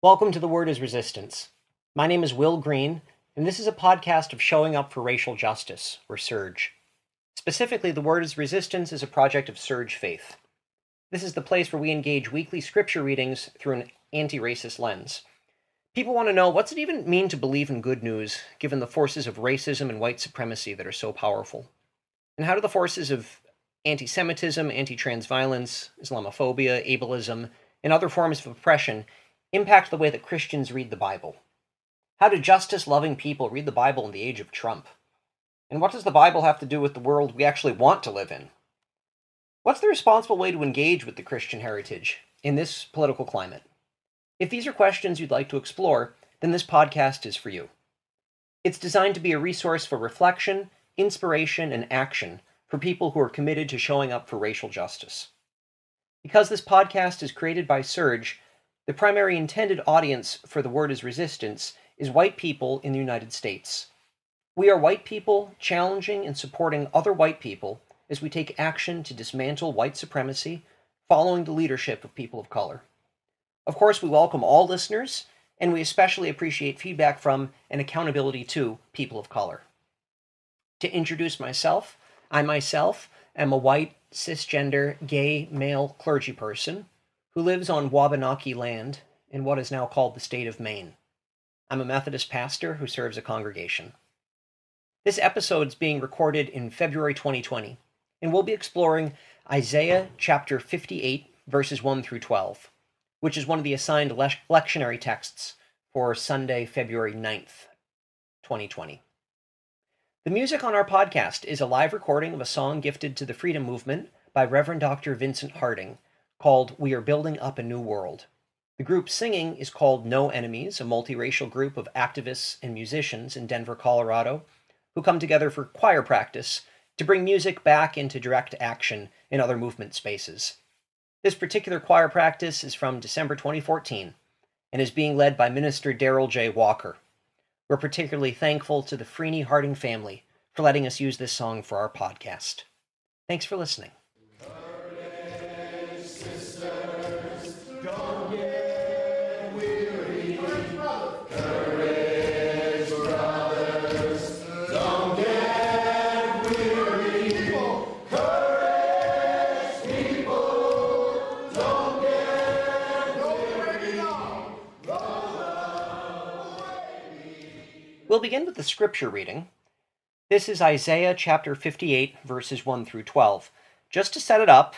Welcome to The Word is Resistance. My name is Will Green, and this is a podcast of showing up for racial justice, or SURJ. Specifically, The Word is Resistance is a project of SURJ Faith. This is the place where we engage weekly scripture readings through an anti racist lens. People want to know what's it even mean to believe in good news, given the forces of racism and white supremacy that are so powerful? And how do the forces of anti Semitism, anti trans violence, Islamophobia, ableism, and other forms of oppression impact the way that Christians read the Bible? How do justice loving people read the Bible in the age of Trump? And what does the Bible have to do with the world we actually want to live in? What's the responsible way to engage with the Christian heritage in this political climate? If these are questions you'd like to explore, then this podcast is for you. It's designed to be a resource for reflection, inspiration, and action for people who are committed to showing up for racial justice. Because this podcast is created by SURJ, the primary intended audience for The Word is Resistance is white people in the United States. We are white people challenging and supporting other white people as we take action to dismantle white supremacy following the leadership of people of color. Of course, we welcome all listeners, and we especially appreciate feedback from and accountability to people of color. To introduce myself, I myself am a white, cisgender, gay, male clergy person who lives on Wabanaki land in what is now called the state of Maine. I'm a Methodist pastor who serves a congregation. This episode is being recorded in February 2020, and we'll be exploring Isaiah chapter 58, verses 1 through 12, which is one of the assigned le- lectionary texts for Sunday, February 9th, 2020. The music on our podcast is a live recording of a song gifted to the Freedom Movement by Reverend Dr. Vincent Harding called We Are Building Up a New World. The group singing is called No Enemies, a multiracial group of activists and musicians in Denver, Colorado, who come together for choir practice to bring music back into direct action in other movement spaces. This particular choir practice is from December 2014 and is being led by Minister Daryl J. Walker. We're particularly thankful to the Freeney Harding family for letting us use this song for our podcast. Thanks for listening. We'll begin with the scripture reading. This is Isaiah chapter 58, verses 1 through 12. Just to set it up,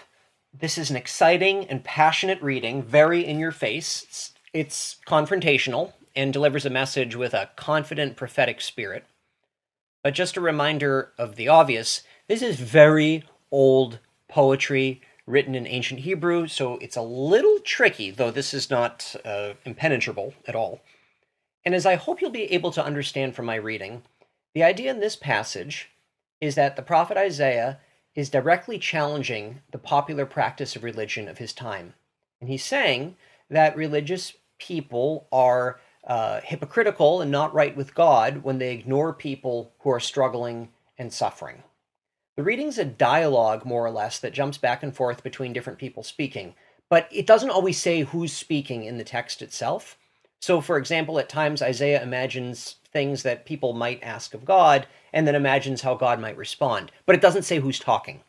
this is an exciting and passionate reading, very in your face. It's, it's confrontational and delivers a message with a confident prophetic spirit. But just a reminder of the obvious this is very old poetry written in ancient Hebrew, so it's a little tricky, though this is not uh, impenetrable at all. And as I hope you'll be able to understand from my reading, the idea in this passage is that the prophet Isaiah is directly challenging the popular practice of religion of his time. And he's saying that religious people are uh, hypocritical and not right with God when they ignore people who are struggling and suffering. The reading's a dialogue, more or less, that jumps back and forth between different people speaking, but it doesn't always say who's speaking in the text itself. So, for example, at times Isaiah imagines things that people might ask of God and then imagines how God might respond, but it doesn't say who's talking.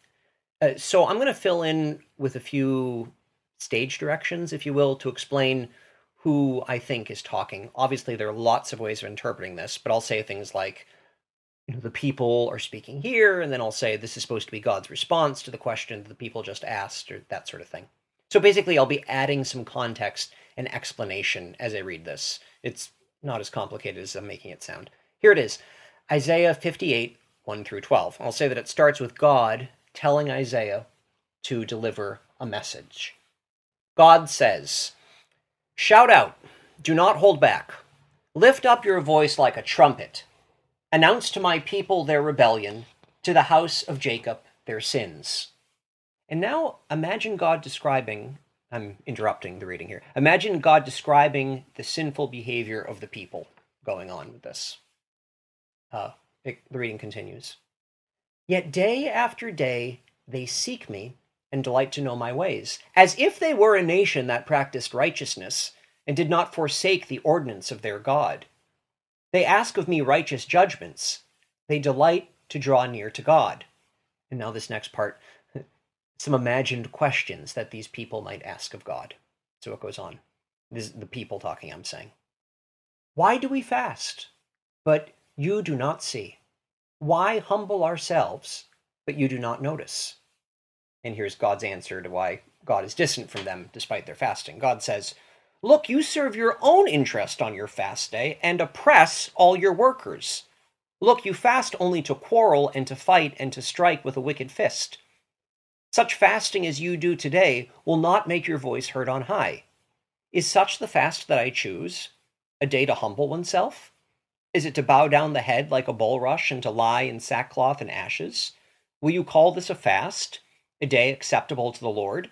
Uh, so, I'm going to fill in with a few stage directions, if you will, to explain who I think is talking. Obviously, there are lots of ways of interpreting this, but I'll say things like, the people are speaking here, and then I'll say this is supposed to be God's response to the question that the people just asked, or that sort of thing. So basically, I'll be adding some context and explanation as I read this. It's not as complicated as I'm making it sound. Here it is Isaiah 58, 1 through 12. I'll say that it starts with God telling Isaiah to deliver a message. God says, Shout out, do not hold back. Lift up your voice like a trumpet. Announce to my people their rebellion, to the house of Jacob their sins. And now imagine God describing, I'm interrupting the reading here. Imagine God describing the sinful behavior of the people going on with this. Uh, it, the reading continues. Yet day after day they seek me and delight to know my ways, as if they were a nation that practiced righteousness, and did not forsake the ordinance of their God. They ask of me righteous judgments. They delight to draw near to God. And now, this next part some imagined questions that these people might ask of God. So it goes on. This is the people talking, I'm saying. Why do we fast? But you do not see. Why humble ourselves, but you do not notice? And here's God's answer to why God is distant from them despite their fasting. God says, Look, you serve your own interest on your fast day and oppress all your workers. Look, you fast only to quarrel and to fight and to strike with a wicked fist. Such fasting as you do today will not make your voice heard on high. Is such the fast that I choose? A day to humble oneself? Is it to bow down the head like a bulrush and to lie in sackcloth and ashes? Will you call this a fast, a day acceptable to the Lord?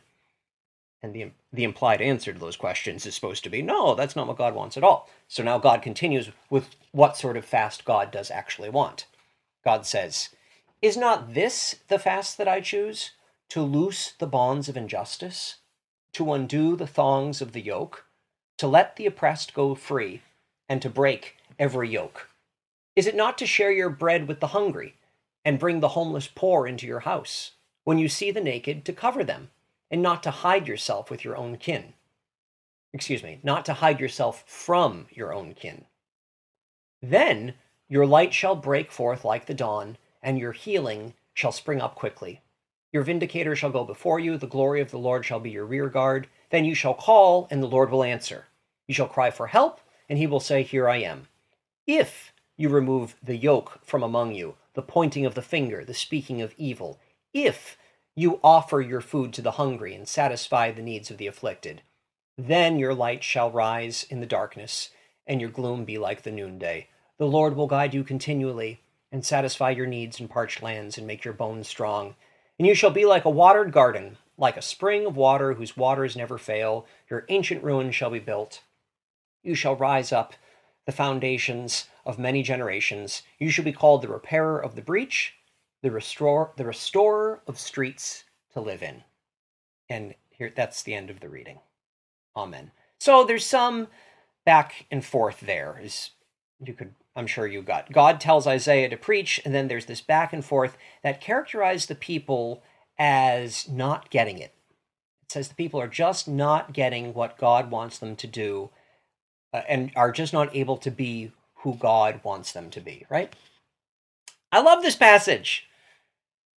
And the, the implied answer to those questions is supposed to be no, that's not what God wants at all. So now God continues with what sort of fast God does actually want. God says, Is not this the fast that I choose? To loose the bonds of injustice, to undo the thongs of the yoke, to let the oppressed go free, and to break every yoke? Is it not to share your bread with the hungry, and bring the homeless poor into your house? When you see the naked, to cover them and not to hide yourself with your own kin. Excuse me, not to hide yourself from your own kin. Then your light shall break forth like the dawn, and your healing shall spring up quickly. Your vindicator shall go before you, the glory of the Lord shall be your rear guard. Then you shall call, and the Lord will answer. You shall cry for help, and he will say, Here I am. If you remove the yoke from among you, the pointing of the finger, the speaking of evil, if you offer your food to the hungry and satisfy the needs of the afflicted. Then your light shall rise in the darkness, and your gloom be like the noonday. The Lord will guide you continually, and satisfy your needs in parched lands, and make your bones strong. And you shall be like a watered garden, like a spring of water whose waters never fail. Your ancient ruins shall be built. You shall rise up the foundations of many generations. You shall be called the repairer of the breach the restore the restorer of streets to live in. And here that's the end of the reading. Amen. So there's some back and forth there is you could I'm sure you got. God tells Isaiah to preach, and then there's this back and forth that characterize the people as not getting it. It says the people are just not getting what God wants them to do uh, and are just not able to be who God wants them to be, right? I love this passage.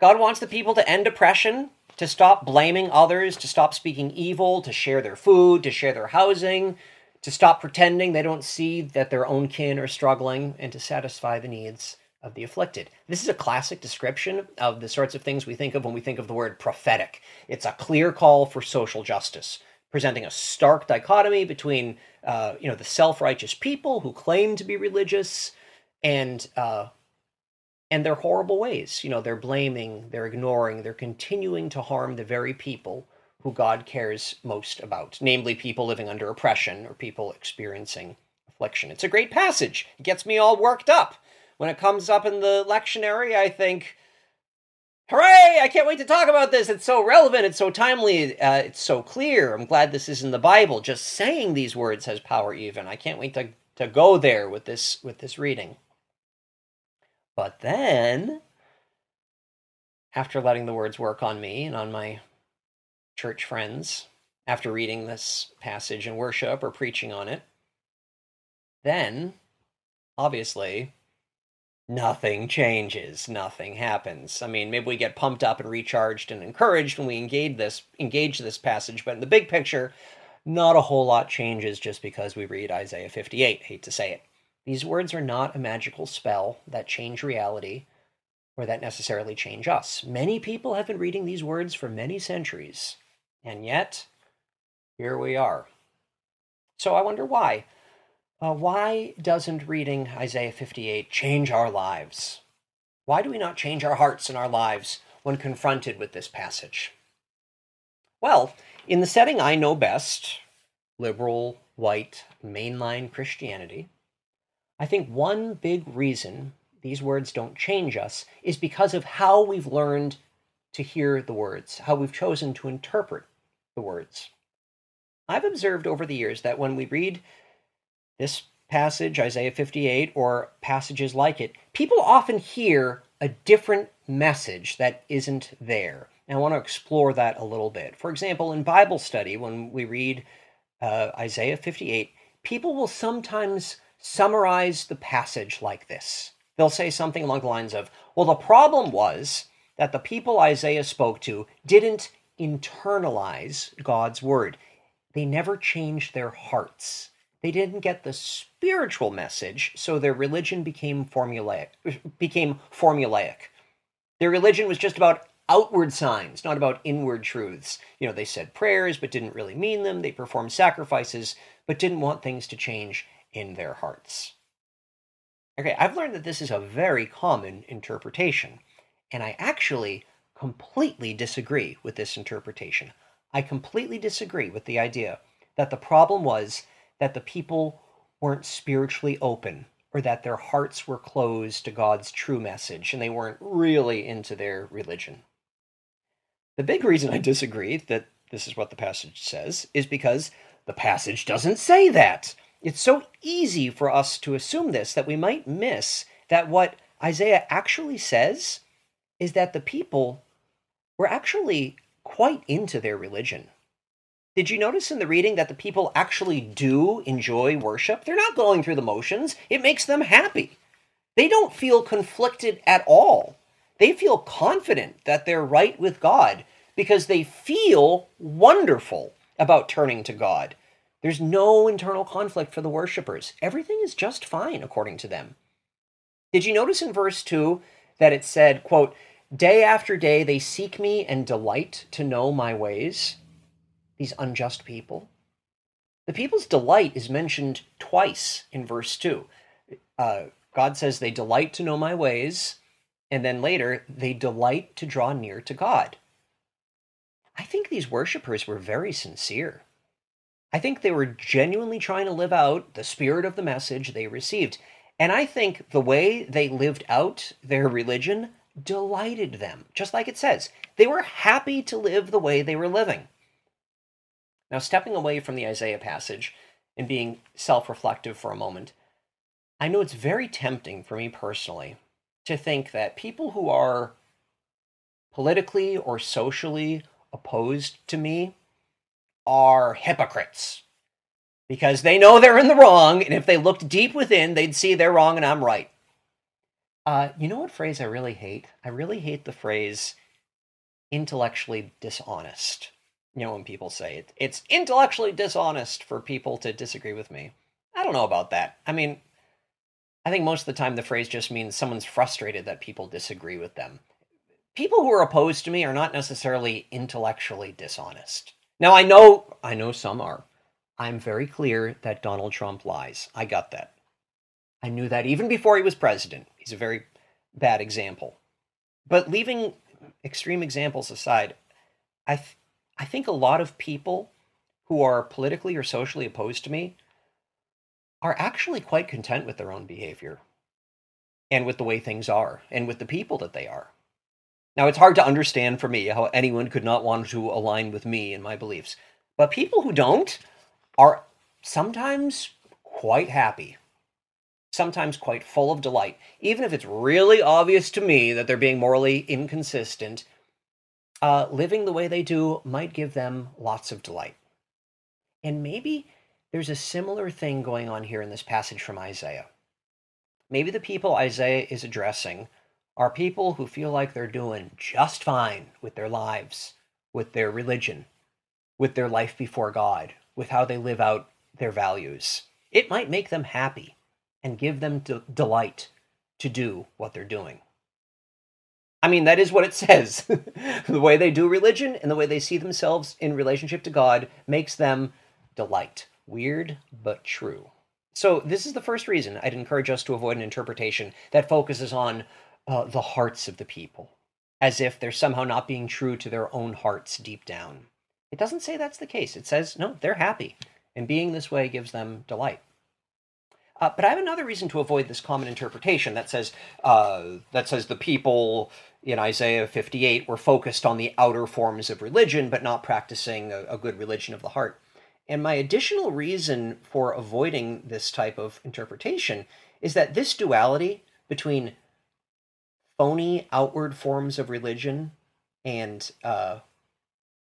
God wants the people to end oppression, to stop blaming others, to stop speaking evil, to share their food, to share their housing, to stop pretending they don't see that their own kin are struggling, and to satisfy the needs of the afflicted. This is a classic description of the sorts of things we think of when we think of the word prophetic. It's a clear call for social justice, presenting a stark dichotomy between uh, you know the self-righteous people who claim to be religious and uh, and their horrible ways. You know, they're blaming, they're ignoring, they're continuing to harm the very people who God cares most about, namely people living under oppression or people experiencing affliction. It's a great passage. It gets me all worked up. When it comes up in the lectionary, I think, hooray, I can't wait to talk about this. It's so relevant, it's so timely, uh, it's so clear. I'm glad this is in the Bible. Just saying these words has power even. I can't wait to, to go there with this with this reading. But then, after letting the words work on me and on my church friends, after reading this passage in worship or preaching on it, then, obviously, nothing changes, nothing happens. I mean, maybe we get pumped up and recharged and encouraged when we engage this engage this passage, but in the big picture, not a whole lot changes just because we read Isaiah 58. Hate to say it. These words are not a magical spell that change reality or that necessarily change us. Many people have been reading these words for many centuries, and yet here we are. So I wonder why. Uh, why doesn't reading Isaiah 58 change our lives? Why do we not change our hearts and our lives when confronted with this passage? Well, in the setting I know best, liberal, white, mainline Christianity, I think one big reason these words don't change us is because of how we've learned to hear the words, how we've chosen to interpret the words. I've observed over the years that when we read this passage, Isaiah 58, or passages like it, people often hear a different message that isn't there. And I want to explore that a little bit. For example, in Bible study, when we read uh, Isaiah 58, people will sometimes summarize the passage like this. They'll say something along the lines of, Well, the problem was that the people Isaiah spoke to didn't internalize God's word, they never changed their hearts. They didn't get the spiritual message, so their religion became formulaic. Became formulaic. Their religion was just about outward signs, not about inward truths. You know, they said prayers but didn't really mean them. They performed sacrifices but didn't want things to change in their hearts. Okay, I've learned that this is a very common interpretation, and I actually completely disagree with this interpretation. I completely disagree with the idea that the problem was that the people weren't spiritually open or that their hearts were closed to God's true message and they weren't really into their religion. The big reason I disagree that this is what the passage says is because the passage doesn't say that. It's so easy for us to assume this that we might miss that what Isaiah actually says is that the people were actually quite into their religion. Did you notice in the reading that the people actually do enjoy worship? They're not going through the motions, it makes them happy. They don't feel conflicted at all. They feel confident that they're right with God because they feel wonderful about turning to God. There's no internal conflict for the worshippers. Everything is just fine according to them. Did you notice in verse 2 that it said, quote, Day after day they seek me and delight to know my ways? these unjust people. The people's delight is mentioned twice in verse 2. Uh, God says, They delight to know my ways, and then later, they delight to draw near to God. I think these worshippers were very sincere. I think they were genuinely trying to live out the spirit of the message they received. And I think the way they lived out their religion delighted them, just like it says. They were happy to live the way they were living. Now, stepping away from the Isaiah passage and being self reflective for a moment, I know it's very tempting for me personally to think that people who are politically or socially opposed to me are hypocrites because they know they're in the wrong, and if they looked deep within, they'd see they're wrong and I'm right. Uh, you know what phrase I really hate? I really hate the phrase intellectually dishonest you know, when people say it, it's intellectually dishonest for people to disagree with me. I don't know about that. I mean, I think most of the time the phrase just means someone's frustrated that people disagree with them. People who are opposed to me are not necessarily intellectually dishonest. Now I know I know some are. I'm very clear that Donald Trump lies. I got that. I knew that even before he was president. He's a very bad example. But leaving extreme examples aside, I th- I think a lot of people who are politically or socially opposed to me are actually quite content with their own behavior and with the way things are and with the people that they are. Now, it's hard to understand for me how anyone could not want to align with me and my beliefs, but people who don't are sometimes quite happy, sometimes quite full of delight, even if it's really obvious to me that they're being morally inconsistent uh, living the way they do might give them lots of delight. And maybe there's a similar thing going on here in this passage from Isaiah. Maybe the people Isaiah is addressing are people who feel like they're doing just fine with their lives, with their religion, with their life before God, with how they live out their values. It might make them happy and give them de- delight to do what they're doing. I mean, that is what it says. the way they do religion and the way they see themselves in relationship to God makes them delight. Weird, but true. So, this is the first reason I'd encourage us to avoid an interpretation that focuses on uh, the hearts of the people, as if they're somehow not being true to their own hearts deep down. It doesn't say that's the case. It says, no, they're happy, and being this way gives them delight. Uh, but I have another reason to avoid this common interpretation that says uh, that says the people in Isaiah 58 were focused on the outer forms of religion, but not practicing a, a good religion of the heart. And my additional reason for avoiding this type of interpretation is that this duality between phony outward forms of religion and uh,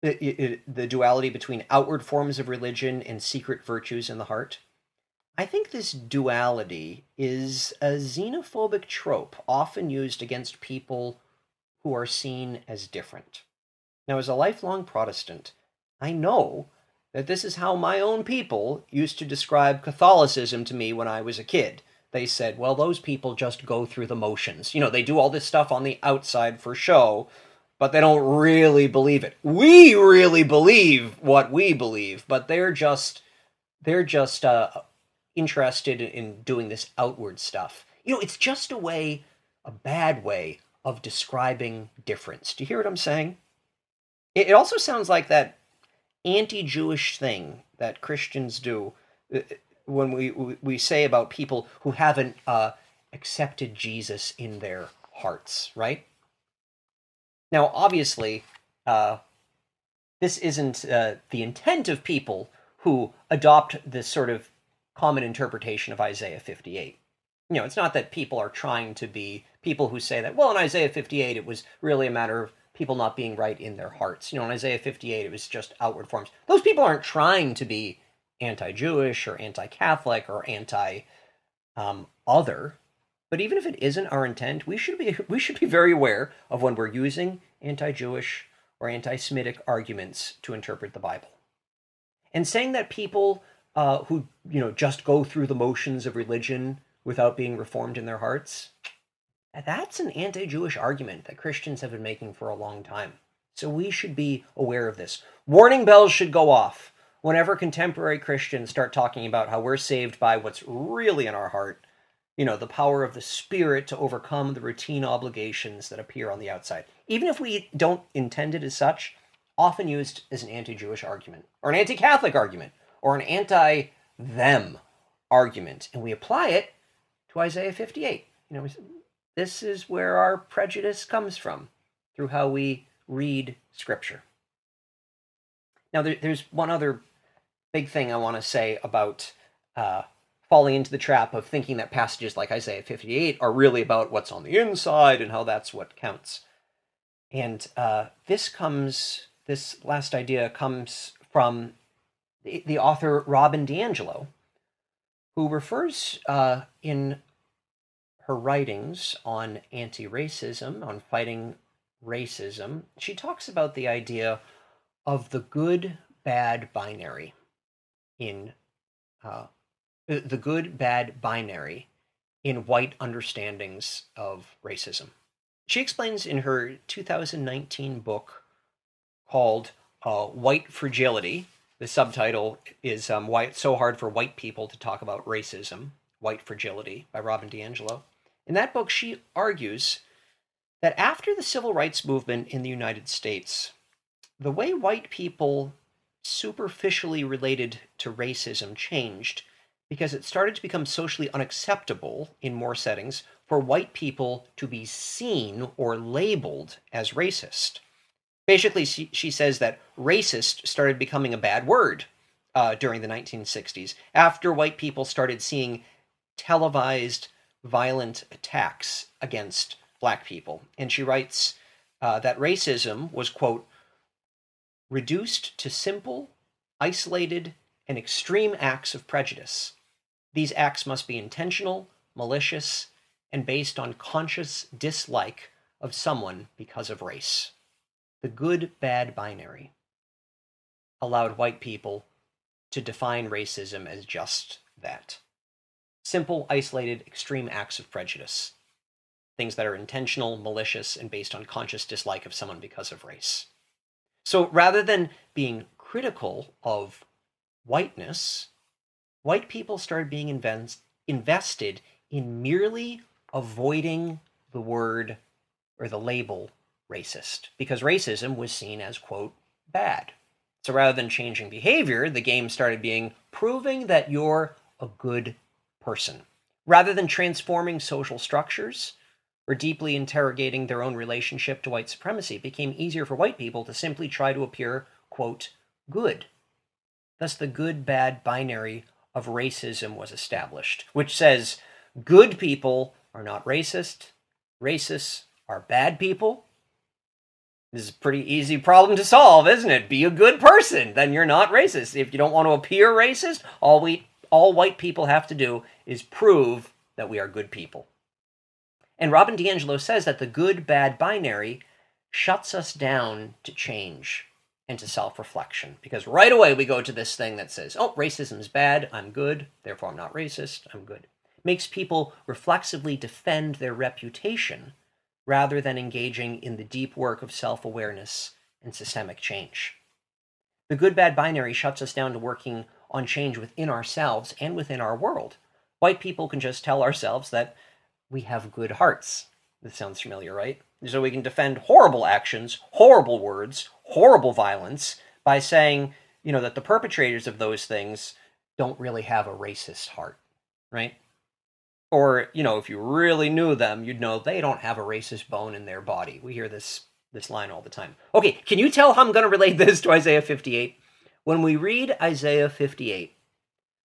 the duality between outward forms of religion and secret virtues in the heart. I think this duality is a xenophobic trope often used against people who are seen as different. Now, as a lifelong Protestant, I know that this is how my own people used to describe Catholicism to me when I was a kid. They said, well, those people just go through the motions. You know, they do all this stuff on the outside for show, but they don't really believe it. We really believe what we believe, but they're just they're just uh, interested in doing this outward stuff. You know, it's just a way, a bad way of describing difference. Do you hear what I'm saying? It also sounds like that anti-Jewish thing that Christians do uh, when we we say about people who haven't uh, accepted Jesus in their hearts, right? Now, obviously, uh, this isn't uh, the intent of people who adopt this sort of common interpretation of Isaiah 58. You know, it's not that people are trying to be people who say that, well, in Isaiah 58, it was really a matter of people not being right in their hearts. You know, in Isaiah 58, it was just outward forms. Those people aren't trying to be anti Jewish or anti Catholic or anti um, other. But even if it isn't our intent, we should be we should be very aware of when we're using anti-Jewish or anti-Semitic arguments to interpret the Bible. And saying that people uh, who you know just go through the motions of religion without being reformed in their hearts, that's an anti-Jewish argument that Christians have been making for a long time. So we should be aware of this. Warning bells should go off whenever contemporary Christians start talking about how we're saved by what's really in our heart you know, the power of the spirit to overcome the routine obligations that appear on the outside. Even if we don't intend it as such, often used as an anti Jewish argument, or an anti Catholic argument, or an anti them argument. And we apply it to Isaiah 58. You know, this is where our prejudice comes from through how we read Scripture. Now, there, there's one other big thing I want to say about uh, falling into the trap of thinking that passages like Isaiah 58 are really about what's on the inside and how that's what counts. And uh, this comes, this last idea comes from the, the author Robin DiAngelo, who refers uh, in her writings on anti racism, on fighting racism, she talks about the idea of the good bad binary in uh, the good bad binary in white understandings of racism. She explains in her 2019 book called uh, White Fragility. The subtitle is um, Why It's So Hard for White People to Talk About Racism White Fragility by Robin DiAngelo. In that book, she argues that after the civil rights movement in the United States, the way white people superficially related to racism changed because it started to become socially unacceptable in more settings for white people to be seen or labeled as racist. Basically, she, she says that racist started becoming a bad word uh, during the 1960s after white people started seeing televised violent attacks against black people. And she writes uh, that racism was, quote, reduced to simple, isolated, and extreme acts of prejudice these acts must be intentional, malicious, and based on conscious dislike of someone because of race. The good bad binary allowed white people to define racism as just that simple, isolated, extreme acts of prejudice. Things that are intentional, malicious, and based on conscious dislike of someone because of race. So rather than being critical of whiteness, white people started being invest, invested in merely avoiding the word or the label racist because racism was seen as, quote, bad. So rather than changing behavior, the game started being proving that you're a good person. Rather than transforming social structures or deeply interrogating their own relationship to white supremacy, it became easier for white people to simply try to appear, quote, good Thus, the good bad binary of racism was established, which says good people are not racist, racists are bad people. This is a pretty easy problem to solve, isn't it? Be a good person, then you're not racist. If you don't want to appear racist, all we all white people have to do is prove that we are good people. And Robin DiAngelo says that the good bad binary shuts us down to change and to self reflection. Because right away we go to this thing that says, oh, racism is bad, I'm good, therefore I'm not racist, I'm good. Makes people reflexively defend their reputation rather than engaging in the deep work of self awareness and systemic change. The good bad binary shuts us down to working on change within ourselves and within our world. White people can just tell ourselves that we have good hearts. This sounds familiar, right? So we can defend horrible actions, horrible words, horrible violence by saying, you know, that the perpetrators of those things don't really have a racist heart, right? Or, you know, if you really knew them, you'd know they don't have a racist bone in their body. We hear this this line all the time. Okay, can you tell how I'm going to relate this to Isaiah 58? When we read Isaiah 58,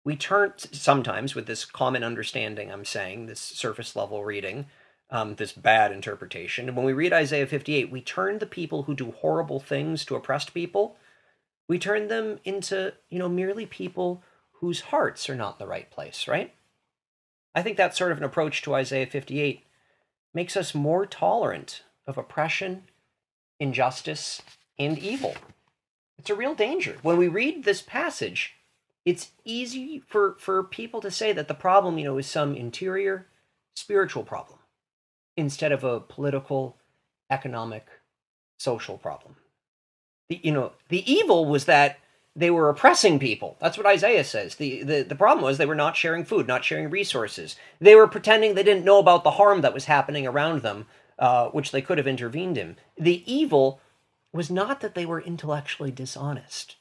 we turn sometimes with this common understanding, I'm saying, this surface level reading, um, this bad interpretation. And when we read Isaiah 58, we turn the people who do horrible things to oppressed people, we turn them into, you know, merely people whose hearts are not in the right place, right? I think that sort of an approach to Isaiah 58 makes us more tolerant of oppression, injustice, and evil. It's a real danger. When we read this passage, it's easy for, for people to say that the problem, you know, is some interior spiritual problem instead of a political, economic, social problem. The, you know, the evil was that they were oppressing people. That's what Isaiah says. The, the, the problem was they were not sharing food, not sharing resources. They were pretending they didn't know about the harm that was happening around them, uh, which they could have intervened in. The evil was not that they were intellectually dishonest.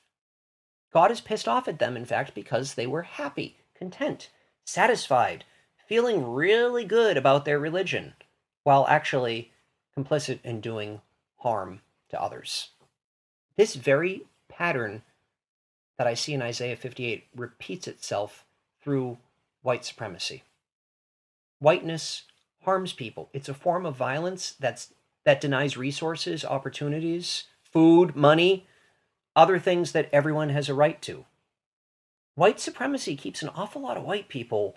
God is pissed off at them, in fact, because they were happy, content, satisfied, feeling really good about their religion, while actually complicit in doing harm to others. This very pattern that I see in Isaiah 58 repeats itself through white supremacy. Whiteness harms people. It's a form of violence that's that denies resources, opportunities, food, money, other things that everyone has a right to. White supremacy keeps an awful lot of white people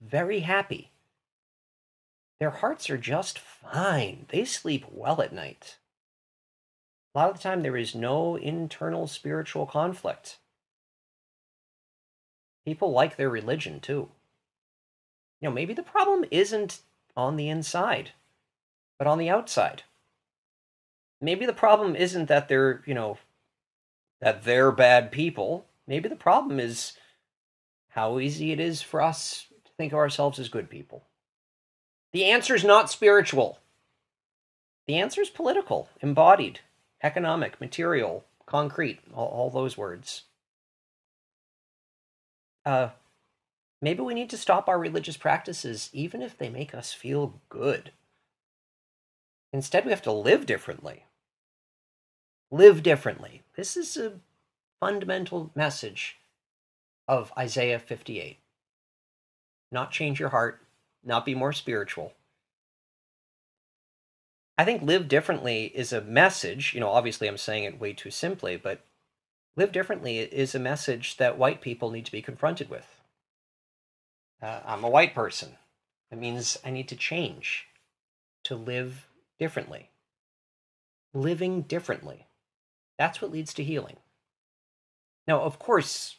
very happy. Their hearts are just fine. They sleep well at night. A lot of the time, there is no internal spiritual conflict. People like their religion too. You know, maybe the problem isn't on the inside, but on the outside. Maybe the problem isn't that they're, you know, that they're bad people. Maybe the problem is how easy it is for us to think of ourselves as good people. The answer is not spiritual. The answer is political, embodied, economic, material, concrete, all, all those words. Uh, maybe we need to stop our religious practices, even if they make us feel good. Instead, we have to live differently. Live differently. This is a fundamental message of Isaiah 58. Not change your heart, not be more spiritual. I think live differently is a message. You know, obviously, I'm saying it way too simply, but live differently is a message that white people need to be confronted with. Uh, I'm a white person. It means I need to change to live differently. Living differently. That's what leads to healing. Now, of course,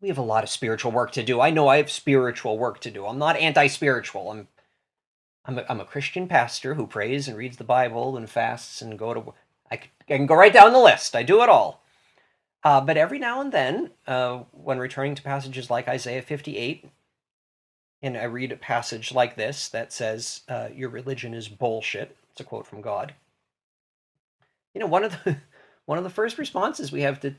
we have a lot of spiritual work to do. I know I have spiritual work to do. I'm not anti-spiritual. I'm I'm a, I'm a Christian pastor who prays and reads the Bible and fasts and go to I, I can go right down the list. I do it all. Uh, but every now and then, uh, when returning to passages like Isaiah 58, and I read a passage like this that says, uh, "Your religion is bullshit." It's a quote from God. You know, one of the one of the first responses we have to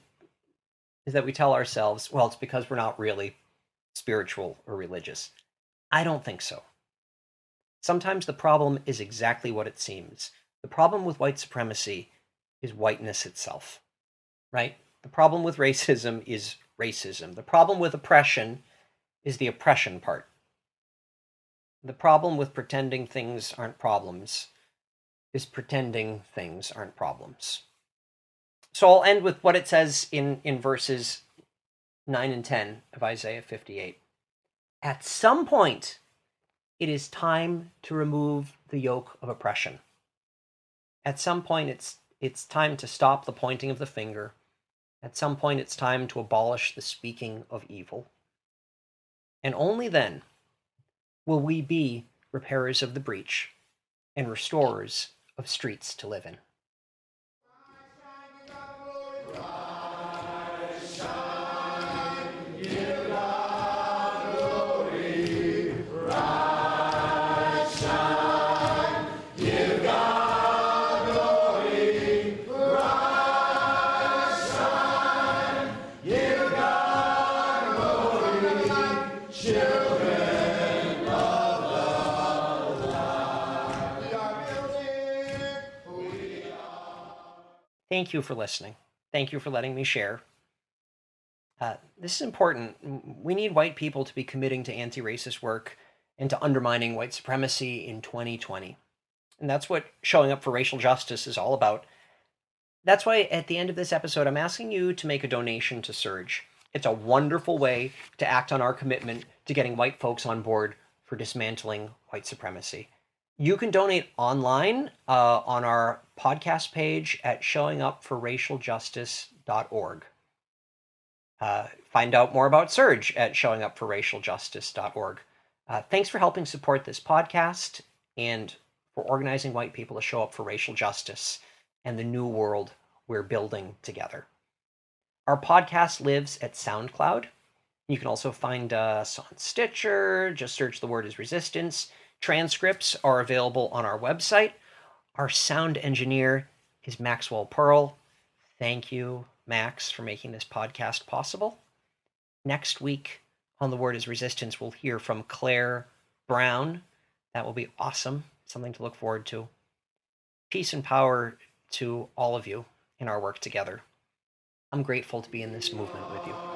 is that we tell ourselves, well, it's because we're not really spiritual or religious. I don't think so. Sometimes the problem is exactly what it seems. The problem with white supremacy is whiteness itself, right? The problem with racism is racism. The problem with oppression is the oppression part. The problem with pretending things aren't problems is pretending things aren't problems. So I'll end with what it says in, in verses 9 and 10 of Isaiah 58. At some point, it is time to remove the yoke of oppression. At some point, it's, it's time to stop the pointing of the finger. At some point, it's time to abolish the speaking of evil. And only then will we be repairers of the breach and restorers of streets to live in. Thank you for listening. Thank you for letting me share. Uh, this is important. We need white people to be committing to anti racist work and to undermining white supremacy in 2020. And that's what showing up for racial justice is all about. That's why at the end of this episode, I'm asking you to make a donation to SURJ. It's a wonderful way to act on our commitment to getting white folks on board for dismantling white supremacy. You can donate online uh, on our podcast page at showingupforracialjustice.org. Uh, find out more about SURJ at showingupforracialjustice.org. Uh, thanks for helping support this podcast and for organizing white people to show up for racial justice and the new world we're building together. Our podcast lives at SoundCloud. You can also find us on Stitcher. Just search the word is resistance. Transcripts are available on our website. Our sound engineer is Maxwell Pearl. Thank you, Max, for making this podcast possible. Next week on The Word is Resistance, we'll hear from Claire Brown. That will be awesome. Something to look forward to. Peace and power to all of you in our work together. I'm grateful to be in this movement with you.